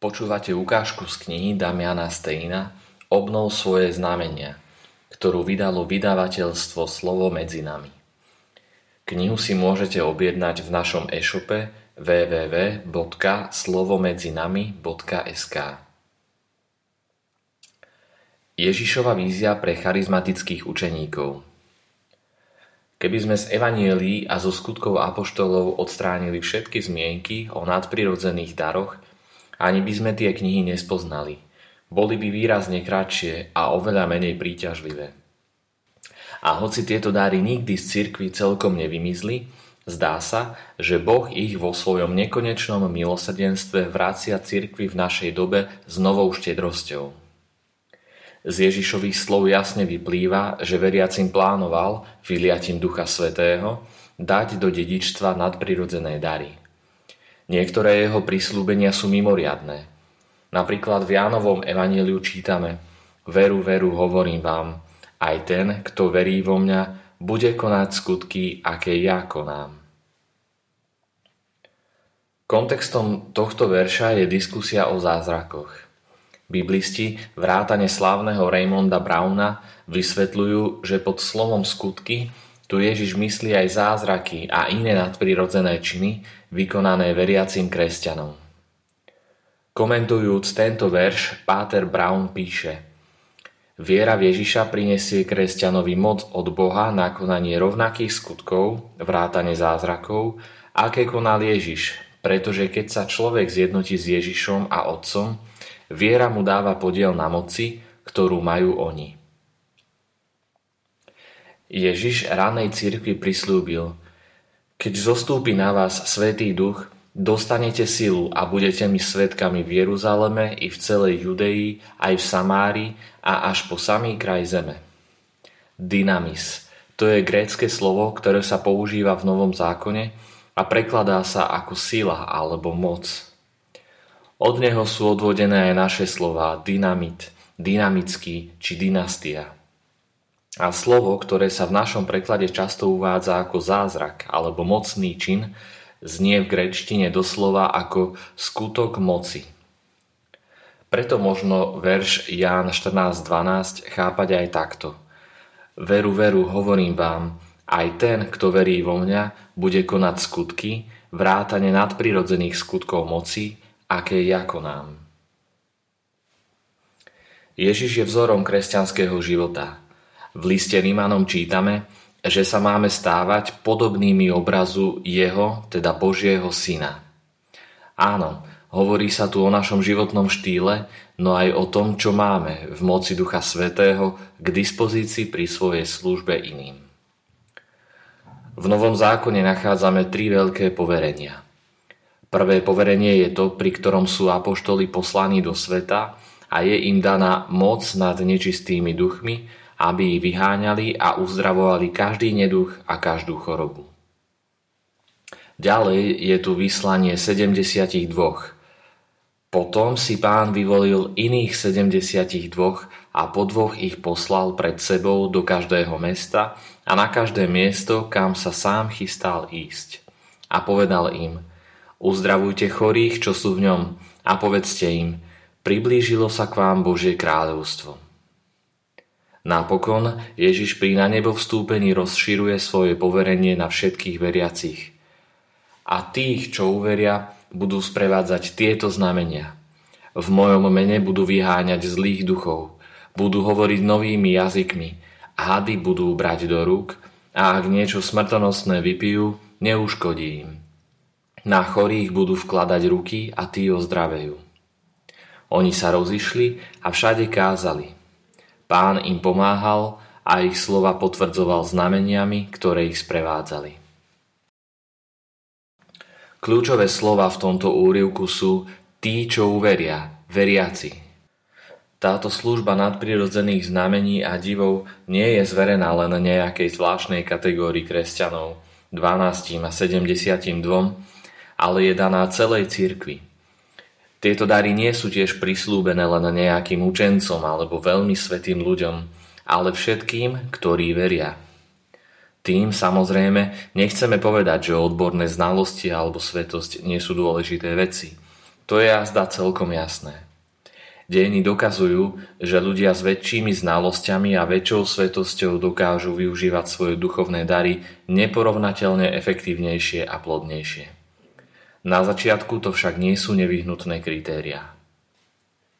Počúvate ukážku z knihy Damiana Stejna Obnov svoje znamenia, ktorú vydalo vydavateľstvo Slovo medzi nami. Knihu si môžete objednať v našom e-shope www.slovomedzinami.sk Ježišova vízia pre charizmatických učeníkov Keby sme z evanielí a zo skutkov apoštolov odstránili všetky zmienky o nadprirodzených daroch, ani by sme tie knihy nespoznali. Boli by výrazne kratšie a oveľa menej príťažlivé. A hoci tieto dary nikdy z cirkvi celkom nevymizli, zdá sa, že Boh ich vo svojom nekonečnom milosrdenstve vracia cirkvi v našej dobe s novou štedrosťou. Z Ježišových slov jasne vyplýva, že veriacim plánoval, vyliatím Ducha Svetého, dať do dedičstva nadprirodzené dary. Niektoré jeho prísľubenia sú mimoriadné. Napríklad v Jánovom evaníliu čítame Veru, veru, hovorím vám, aj ten, kto verí vo mňa, bude konať skutky, aké ja konám. Kontextom tohto verša je diskusia o zázrakoch. Biblisti vrátane slávneho Raymonda Browna vysvetľujú, že pod slovom skutky tu Ježiš myslí aj zázraky a iné nadprirodzené činy vykonané veriacim kresťanom. Komentujúc tento verš, Páter Brown píše Viera v Ježiša prinesie kresťanovi moc od Boha na konanie rovnakých skutkov, vrátane zázrakov, aké konal Ježiš, pretože keď sa človek zjednotí s Ježišom a Otcom, viera mu dáva podiel na moci, ktorú majú oni. Ježiš ranej cirkvi prislúbil, keď zostúpi na vás Svetý Duch, dostanete silu a budete mi svetkami v Jeruzaleme i v celej Judei, aj v Samári a až po samý kraj zeme. Dynamis. To je grécke slovo, ktoré sa používa v Novom zákone a prekladá sa ako sila alebo moc. Od neho sú odvodené aj naše slova dynamit, dynamický či dynastia. A slovo, ktoré sa v našom preklade často uvádza ako zázrak alebo mocný čin, znie v gréčtine doslova ako skutok moci. Preto možno verš Ján 14.12 chápať aj takto. Veru, veru, hovorím vám, aj ten, kto verí vo mňa, bude konať skutky, vrátane nadprirodzených skutkov moci, aké ja konám. Ježiš je vzorom kresťanského života – v liste Rímanom čítame, že sa máme stávať podobnými obrazu Jeho, teda Božieho Syna. Áno, hovorí sa tu o našom životnom štýle, no aj o tom, čo máme v moci Ducha Svetého k dispozícii pri svojej službe iným. V Novom zákone nachádzame tri veľké poverenia. Prvé poverenie je to, pri ktorom sú apoštoli poslaní do sveta a je im daná moc nad nečistými duchmi, aby ich vyháňali a uzdravovali každý neduch a každú chorobu. Ďalej je tu vyslanie 72. Potom si pán vyvolil iných 72 a po dvoch ich poslal pred sebou do každého mesta a na každé miesto, kam sa sám chystal ísť. A povedal im, uzdravujte chorých, čo sú v ňom a povedzte im, priblížilo sa k vám Božie kráľovstvo. Napokon Ježiš pri na nebo vstúpení rozširuje svoje poverenie na všetkých veriacich. A tých, čo uveria, budú sprevádzať tieto znamenia. V mojom mene budú vyháňať zlých duchov, budú hovoriť novými jazykmi, hady budú brať do rúk a ak niečo smrtonostné vypijú, neuškodí im. Na chorých budú vkladať ruky a tí ozdravejú. Oni sa rozišli a všade kázali – Pán im pomáhal a ich slova potvrdzoval znameniami, ktoré ich sprevádzali. Kľúčové slova v tomto úrivku sú tí, čo uveria, veriaci. Táto služba nadprirodzených znamení a divov nie je zverená len nejakej zvláštnej kategórii kresťanov, 12 a 72, ale je daná celej cirkvi. Tieto dary nie sú tiež prislúbené len nejakým učencom alebo veľmi svetým ľuďom, ale všetkým, ktorí veria. Tým samozrejme nechceme povedať, že odborné znalosti alebo svetosť nie sú dôležité veci. To je azda celkom jasné. Dejiny dokazujú, že ľudia s väčšími znalosťami a väčšou svetosťou dokážu využívať svoje duchovné dary neporovnateľne efektívnejšie a plodnejšie. Na začiatku to však nie sú nevyhnutné kritériá.